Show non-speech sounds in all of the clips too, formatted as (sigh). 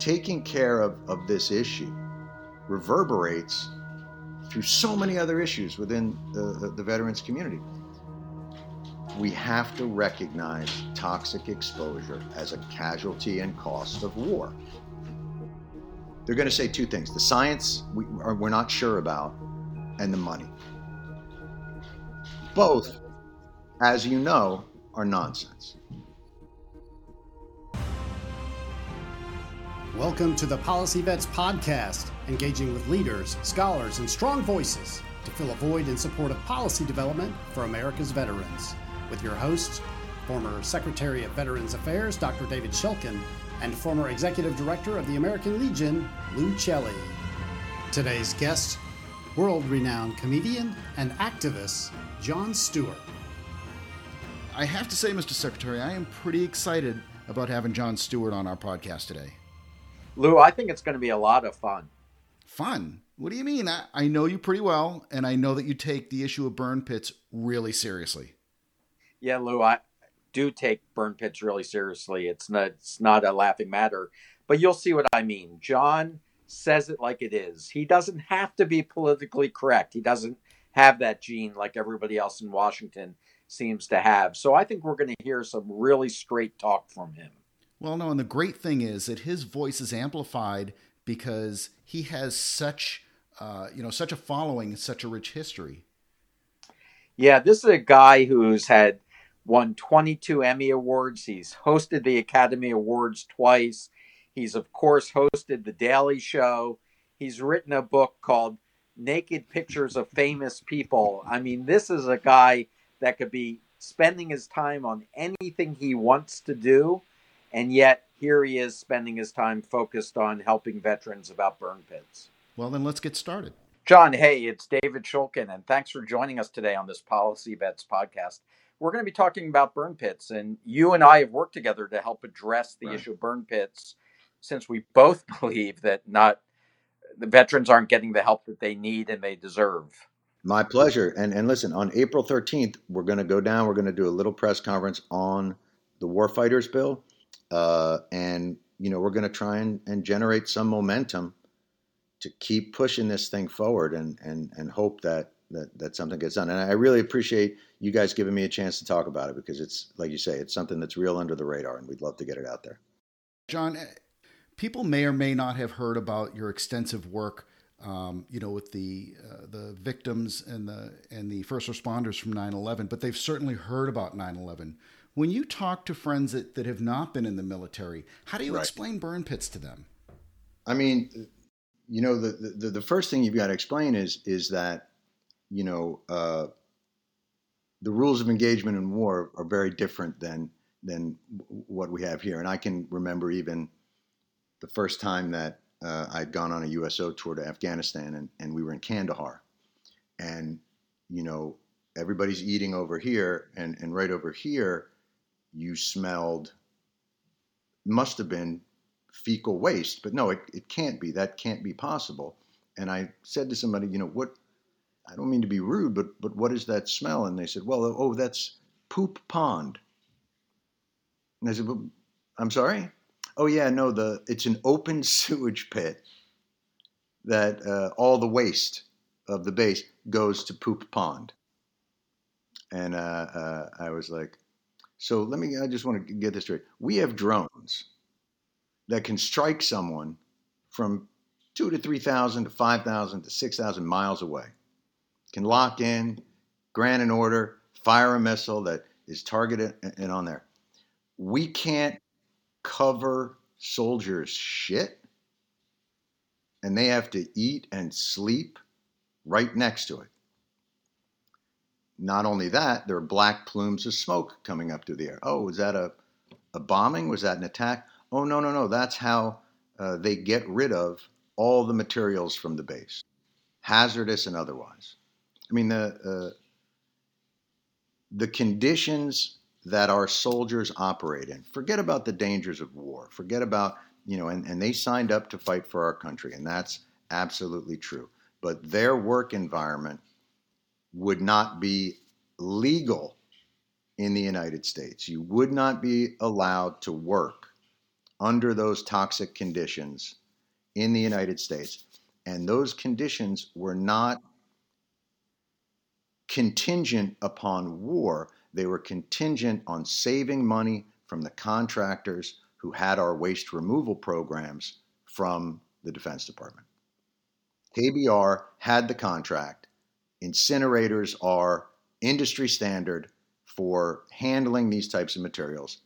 taking care of, of this issue reverberates through so many other issues within the, the veterans community. We have to recognize toxic exposure as a casualty and cost of war. They're going to say two things the science we, are, we're not sure about, and the money. Both, as you know, are nonsense. Welcome to the Policy Vets Podcast, engaging with leaders, scholars, and strong voices to fill a void in support of policy development for America's veterans. With your hosts, former Secretary of Veterans Affairs, Dr. David Shulkin, and former Executive Director of the American Legion, Lou Celli. Today's guest, world renowned comedian and activist, Jon Stewart. I have to say, Mr. Secretary, I am pretty excited about having Jon Stewart on our podcast today. Lou, I think it's going to be a lot of fun. Fun? What do you mean? I, I know you pretty well, and I know that you take the issue of burn pits really seriously. Yeah, Lou, I do take burn pits really seriously. It's not it's not a laughing matter, but you'll see what I mean. Jon says it like it is. He doesn't have to be politically correct. He doesn't have that gene like everybody else in Washington seems to have. So I think we're going to hear some really straight talk from him. Well, no, and the great thing is that his voice is amplified because he has such, uh, you know, such a following, and such a rich history. Yeah, this is a guy who's had won 22 Emmy awards. He's hosted the Academy Awards twice. He's of course hosted the Daily Show. He's written a book called Naked Pictures of Famous People. I mean, this is a guy that could be spending his time on anything he wants to do and yet here he is spending his time focused on helping veterans about burn pits. Well, then let's get started. Jon, hey, it's David Shulkin, and thanks for joining us today on this Policy Vets podcast. We're going to be talking about burn pits, and you and I have worked together to help address the right. issue of burn pits since we both (laughs) believe that not the veterans aren't getting the help that they need and they deserve. My pleasure. And and listen, on April 13th, we're going to go down, we're going to do a little press conference on the warfighters bill uh, and you know we're going to try and, and generate some momentum to keep pushing this thing forward and and and hope that that that something gets done. And I really appreciate you guys giving me a chance to talk about it because it's like you say, it's something that's real under the radar, and we'd love to get it out there. Jon, eh, people may or may not have heard about your extensive work. Um, you know, with the uh, the victims and the and the first responders from 9/11, but they've certainly heard about 9/11. When you talk to friends that, that have not been in the military, how do you right. explain burn pits to them? I mean, you know, the, the, the first thing you've got to explain is is that, you know, uh, the rules of engagement in war are very different than than what we have here. And I can remember even the first time that uh, I'd gone on a USO tour to Afghanistan, and, and we were in Kandahar, and you know everybody's eating over here, and and right over here you smelled must have been fecal waste, but no, it, it can't be. That can't be possible. And I said to somebody, you know, what, I don't mean to be rude, but, but what is that smell? And they said, well, oh, that's poop pond. And I said, well, I'm sorry? Oh yeah, no, the, it's an open (laughs) sewage pit that uh, all the waste of the base goes to poop pond. And uh, uh, I was like, so let me, I just want to get this straight. We have drones that can strike someone from two to 3,000 to 5,000 to 6,000 miles away, can lock in, grant an order, fire a missile that is targeted and on there. We can't cover soldiers' shit, and they have to eat and sleep right next to it. Not only that, there are black plumes of smoke coming up through the air. Oh, was that a, a bombing? Was that an attack? Oh, no, no, no. That's how uh, they get rid of all the materials from the base, hazardous and otherwise. I mean, the, uh, the conditions that our soldiers operate in, forget about the dangers of war, forget about, you know, and, and they signed up to fight for our country, and that's absolutely true. But their work environment would not be legal in the United States. You would not be allowed to work under those toxic conditions in the United States. And those conditions were not contingent upon war, they were contingent on saving money from the contractors who had our waste removal programs from the Defense Department. KBR had the contract. Incinerators are industry standard for handling these types of materials,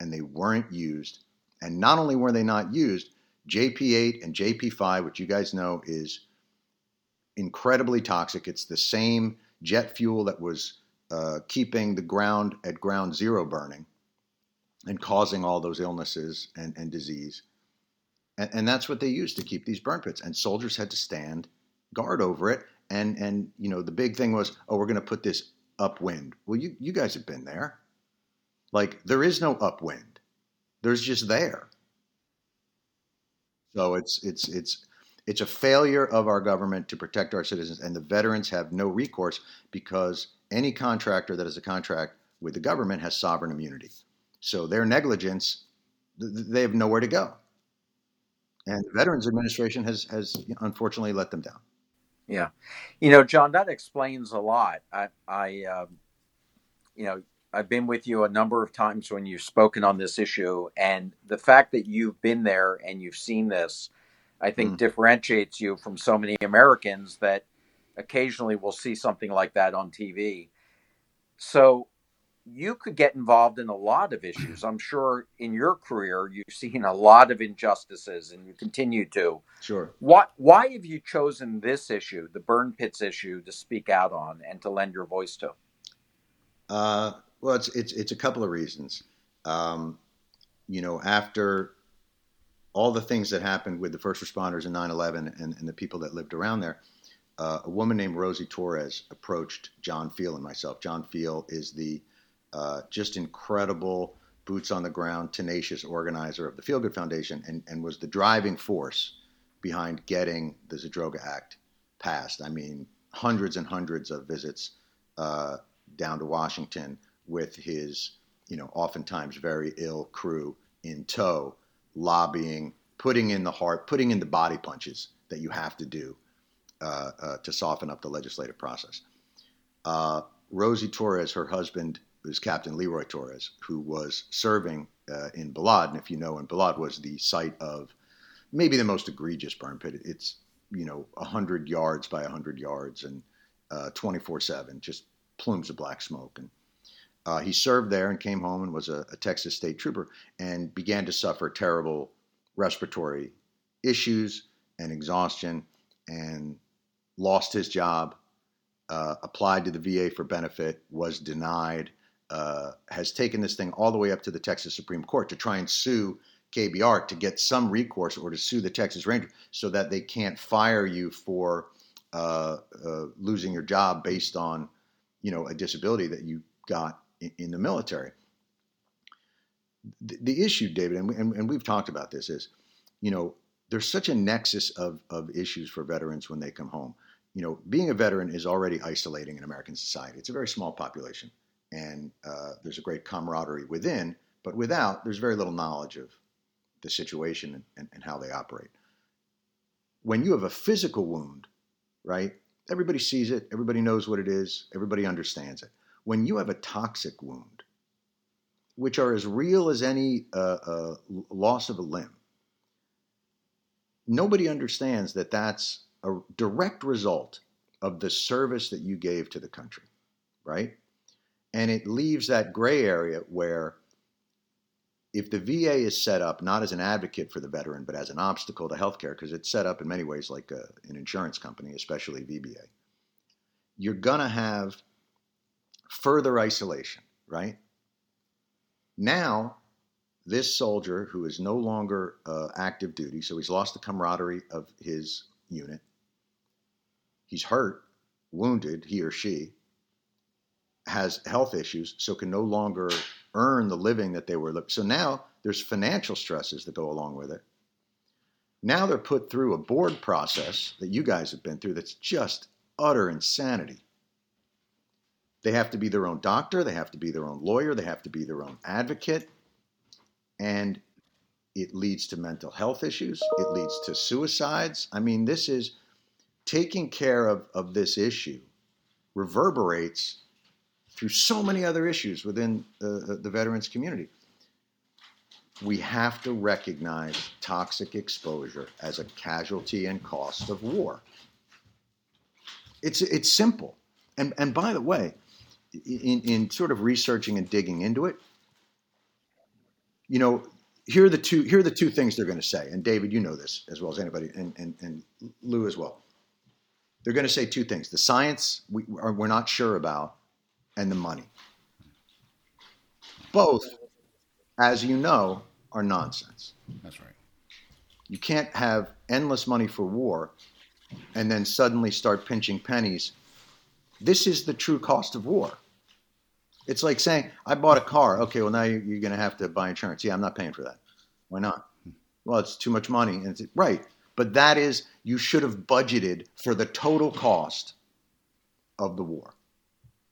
and they weren't used. And not only were they not used, JP8 and JP5, which you guys know is incredibly toxic. It's the same jet fuel that was uh, keeping the ground at ground zero burning and causing all those illnesses and, and disease. And, and that's what they used to keep these burn pits. And soldiers had to stand guard over it. And, and you know, the big thing was, oh, we're going to put this upwind. Well, you, you guys have been there. Like, there is no upwind, there's just there. So it's, it's, it's, it's a failure of our government to protect our citizens, and the veterans have no recourse because any contractor that has a contract with the government has sovereign immunity. So their negligence, they have nowhere to go. And the Veterans Administration has, has unfortunately let them down. Yeah. You know, Jon, that explains a lot. I, I um, you know, I've been with you a number of times when you've spoken on this issue, and the fact that you've been there and you've seen this, I think, mm. differentiates you from so many Americans that occasionally will see something like that on TV. So you could get involved in a lot of issues. I'm sure in your career you've seen a lot of injustices and you continue to. Sure. What why have you chosen this issue, the burn pits issue, to speak out on and to lend your voice to? Uh, well, it's it's it's a couple of reasons. Um, you know, after all the things that happened with the first responders in 9/11 and, and the people that lived around there, uh, a woman named Rosie Torres approached John Feal and myself. John Feal is the uh, just incredible boots on the ground, tenacious organizer of the FealGood Foundation, and, and was the driving force behind getting the Zadroga Act passed. I mean, hundreds and hundreds of visits uh, down to Washington with his, you know, oftentimes very ill crew in tow, lobbying, putting in the heart, putting in the body punches that you have to do uh, uh, to soften up the legislative process. Uh, Rosie Torres, her husband, was Captain Leroy Torres, who was serving uh, in Balad. And if you know, in Balad was the site of maybe the most egregious burn pit. It's, you know, 100 yards by 100 yards and uh, 24 uh, 7, just plumes of black smoke. And uh, he served there and came home and was a, a Texas state trooper and began to suffer terrible respiratory issues and exhaustion and lost his job. Uh, applied to the VA for benefit, was denied, uh, has taken this thing all the way up to the Texas Supreme Court to try and sue KBR to get some recourse or to sue the Texas Ranger so that they can't fire you for uh, uh, losing your job based on, you know, a disability that you got in, in the military. The, the issue, David, and, we, and, and we've talked about this, is, you know, there's such a nexus of, of issues for veterans when they come home. You know, being a veteran is already isolating in American society. It's a very small population and uh, there's a great camaraderie within, but without, there's very little knowledge of the situation and, and, and how they operate. When you have a physical wound, right, everybody sees it, everybody knows what it is, everybody understands it. When you have a toxic wound, which are as real as any uh, uh, loss of a limb, nobody understands that that's a direct result of the service that you gave to the country, right? And it leaves that gray area where if the VA is set up not as an advocate for the veteran, but as an obstacle to healthcare, because it's set up in many ways like a, an insurance company, especially VBA, you're going to have further isolation, right? Now, this soldier who is no longer uh, active duty, so he's lost the camaraderie of his unit, he's hurt, wounded, he or she, has health issues, so can no longer earn the living that they were. So now there's financial stresses that go along with it. Now they're put through a board process that you guys have been through that's just utter insanity. They have to be their own doctor, they have to be their own lawyer, they have to be their own advocate. And It leads to mental health issues. It leads to suicides. I mean, this is taking care of, of this issue reverberates through so many other issues within the, the veterans community. We have to recognize toxic exposure as a casualty and cost of war. It's, it's simple. And, and by the way, in, in sort of researching and digging into it, you know, here are the two here are the two things they're going to say. And David, you know this as well as anybody, and, and, and Lou as well. They're going to say two things: the science we are, we're not sure about, and the money. Both, as you know, are nonsense. That's right. You can't have endless money for war and then suddenly start pinching pennies. This is the true cost of war. It's like saying, I bought a car. Okay, well, now you're, going to have to buy insurance. Yeah, I'm not paying for that. Why not? Well, it's too much money. And it's, right. But that is, you should have budgeted for the total cost of the war.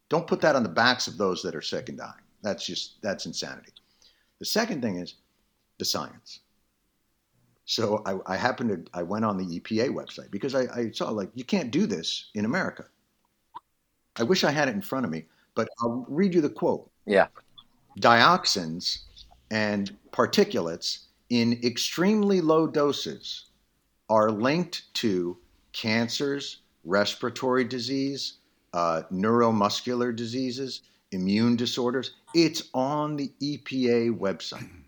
Don't put that on the backs of those that are sick and dying. That's just, that's insanity. The second thing is the science. So I, I happened to, I went on the EPA website because I, I saw like, you can't do this in America. I wish I had it in front of me but I'll read you the quote. Yeah. Dioxins and particulates in extremely low doses are linked to cancers, respiratory disease, uh, neuromuscular diseases, immune disorders. It's on the EPA website. (clears throat)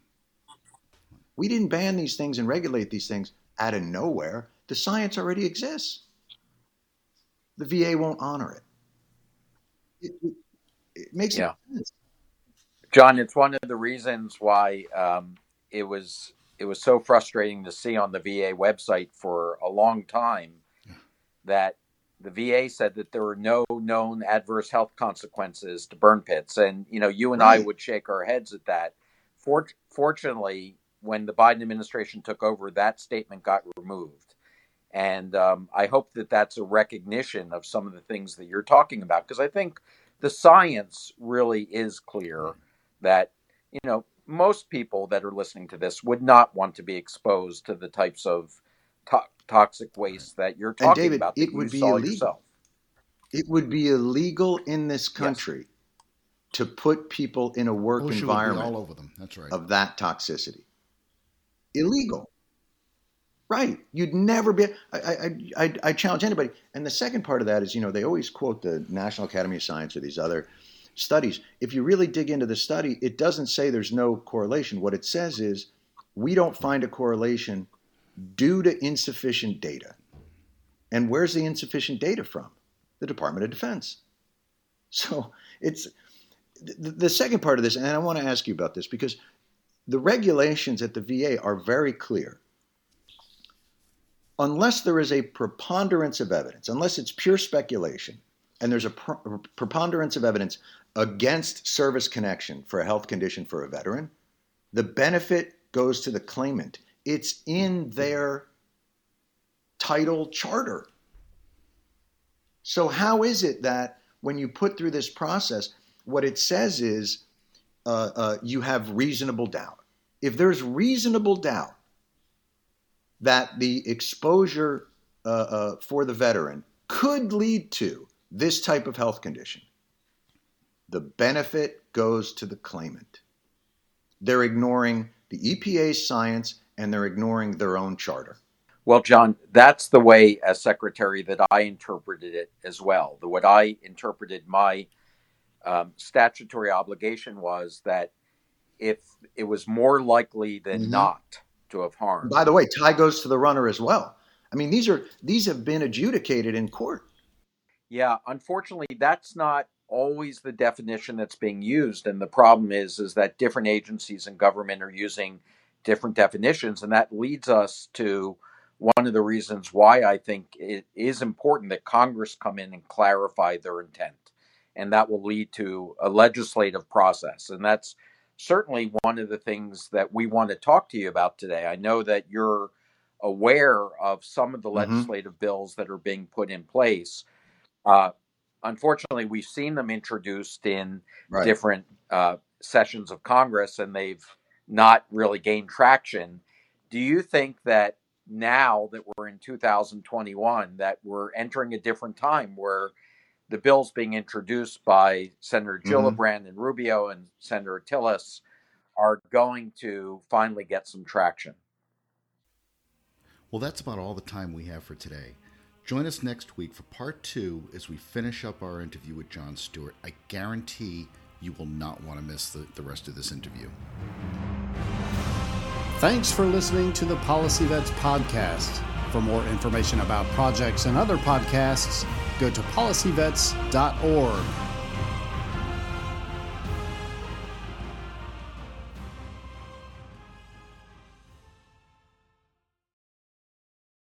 We didn't ban these things and regulate these things out of nowhere. The science already exists. The VA won't honor it. it, it it makes yeah. sense. Jon, it's one of the reasons why um, it was it was so frustrating to see on the VA website for a long time that the VA said that there were no known adverse health consequences to burn pits, and you know, you and right. I would shake our heads at that. For, fortunately, when the Biden administration took over, that statement got removed, and um, I hope that that's a recognition of some of the things that you're talking about, because I think the science really is clear that you know most people that are listening to this would not want to be exposed to the types of to- toxic waste that you're talking David, about. it would be illegal. Yourself. It would be illegal in this country yes. to put people in a work OSHA environment all over them. That's right. of that toxicity. Illegal. Right. You'd never be. I, I, I, I, challenge anybody. And the second part of that is, you know, they always quote the National Academy of Science or these other studies. If you really dig into the study, it doesn't say there's no correlation. What it says is we don't find a correlation due to insufficient data. And where's the insufficient data from? The Department of Defense. So it's the, the second part of this, and I want to ask you about this because the regulations at the VA are very clear unless there is a preponderance of evidence, unless it's pure speculation, and there's a preponderance of evidence against service connection for a health condition for a veteran, the benefit goes to the claimant. It's in their title charter. So, how is it that when you put through this process, what it says is uh, uh, you have reasonable doubt? If there's reasonable doubt that the exposure uh, uh, for the veteran could lead to this type of health condition, the benefit goes to the claimant. They're ignoring the EPA's science and they're ignoring their own charter. Well, Jon, that's the way, as secretary, that I interpreted it as well. The what I interpreted my um, statutory obligation was that if it was more likely than mm-hmm. not to have harmed. By the way, tie goes to the runner as well. I mean, these are these have been adjudicated in court. Yeah, unfortunately, that's not always the definition that's being used, and the problem is is that different agencies and government are using different definitions, and that leads us to one of the reasons why I think it is important that Congress come in and clarify their intent, and that will lead to a legislative process, and that's certainly one of the things that we want to talk to you about today. I know that you're aware of some of the mm-hmm. legislative bills that are being put in place. Uh, unfortunately, we've seen them introduced in right. different uh, sessions of Congress, and they've not really gain traction. Do you think that now that we're in 2021, that we're entering a different time where the bills being introduced by Senator mm-hmm. Gillibrand mm-hmm. and Rubio and Senator Tillis are going to finally get some traction? Well, that's about all the time we have for today. Join us next week for part two as we finish up our interview with Jon Stewart. I guarantee you will not want to miss the, the rest of this interview. Thanks for listening to the Policy Vets podcast. For more information about projects and other podcasts, go to policyvets.org.